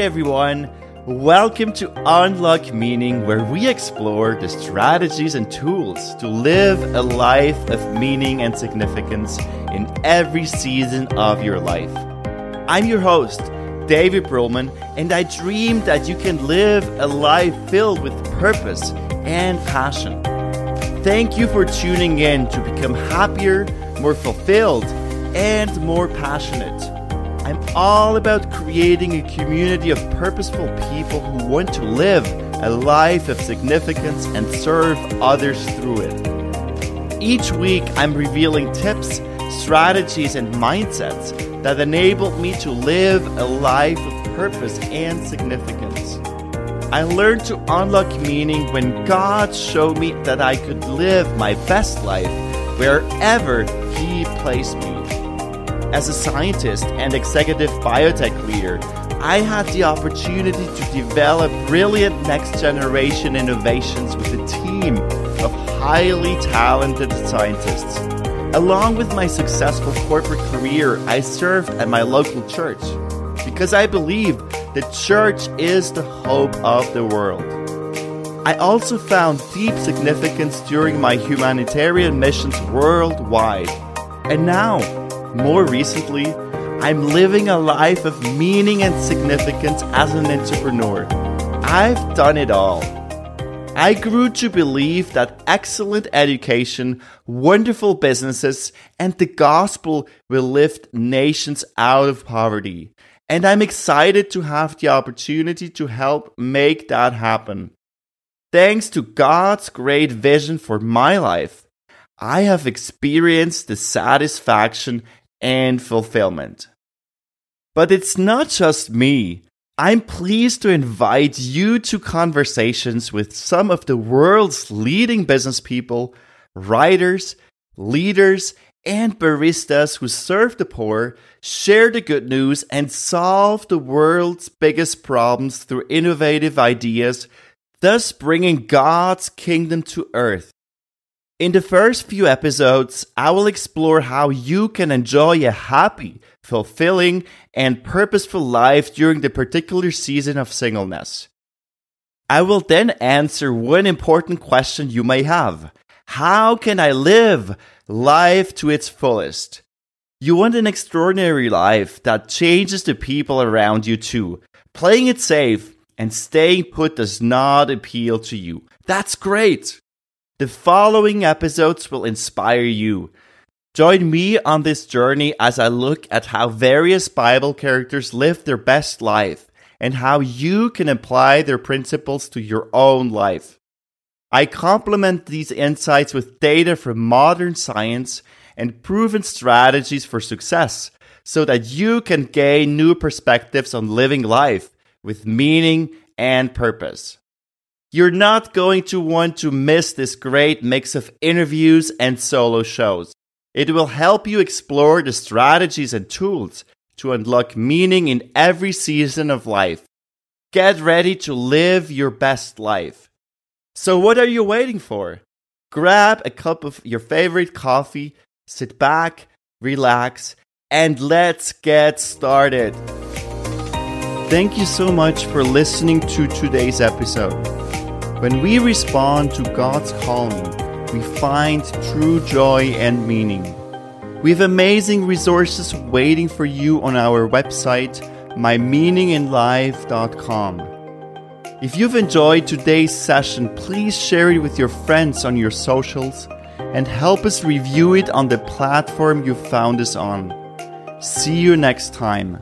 everyone. Welcome to Unlock Meaning, where we explore the strategies and tools to live a life of meaning and significance in every season of your life. I'm your host, David Brühlmann, and I dream that you can live a life filled with purpose and passion. Thank you for tuning in to become happier, more fulfilled, and more passionate. I'm all about creating a community of purposeful people who want to live a life of significance and serve others through it. Each week, I'm revealing tips, strategies, and mindsets that enabled me to live a life of purpose and significance. I learned to unlock meaning when God showed me that I could live my best life wherever He placed me. As a scientist and executive biotech leader, I had the opportunity to develop brilliant next generation innovations with a team of highly talented scientists. Along with my successful corporate career, I served at my local church because I believe the church is the hope of the world. I also found deep significance during my humanitarian missions worldwide. And now, more recently, I'm living a life of meaning and significance as an entrepreneur. I've done it all. I grew to believe that excellent education, wonderful businesses, and the gospel will lift nations out of poverty. And I'm excited to have the opportunity to help make that happen. Thanks to God's great vision for my life, I have experienced the satisfaction and fulfillment. But it's not just me. I'm pleased to invite you to conversations with some of the world's leading business people, writers, leaders, and baristas who serve the poor, share the good news, and solve the world's biggest problems through innovative ideas, thus bringing God's kingdom to earth. In the first few episodes, I will explore how you can enjoy a happy, fulfilling, and purposeful life during the particular season of singleness. I will then answer one important question you may have How can I live life to its fullest? You want an extraordinary life that changes the people around you too. Playing it safe and staying put does not appeal to you. That's great. The following episodes will inspire you. Join me on this journey as I look at how various Bible characters live their best life and how you can apply their principles to your own life. I complement these insights with data from modern science and proven strategies for success so that you can gain new perspectives on living life with meaning and purpose. You're not going to want to miss this great mix of interviews and solo shows. It will help you explore the strategies and tools to unlock meaning in every season of life. Get ready to live your best life. So, what are you waiting for? Grab a cup of your favorite coffee, sit back, relax, and let's get started. Thank you so much for listening to today's episode. When we respond to God's calling, we find true joy and meaning. We have amazing resources waiting for you on our website, mymeaninginlife.com. If you've enjoyed today's session, please share it with your friends on your socials and help us review it on the platform you found us on. See you next time.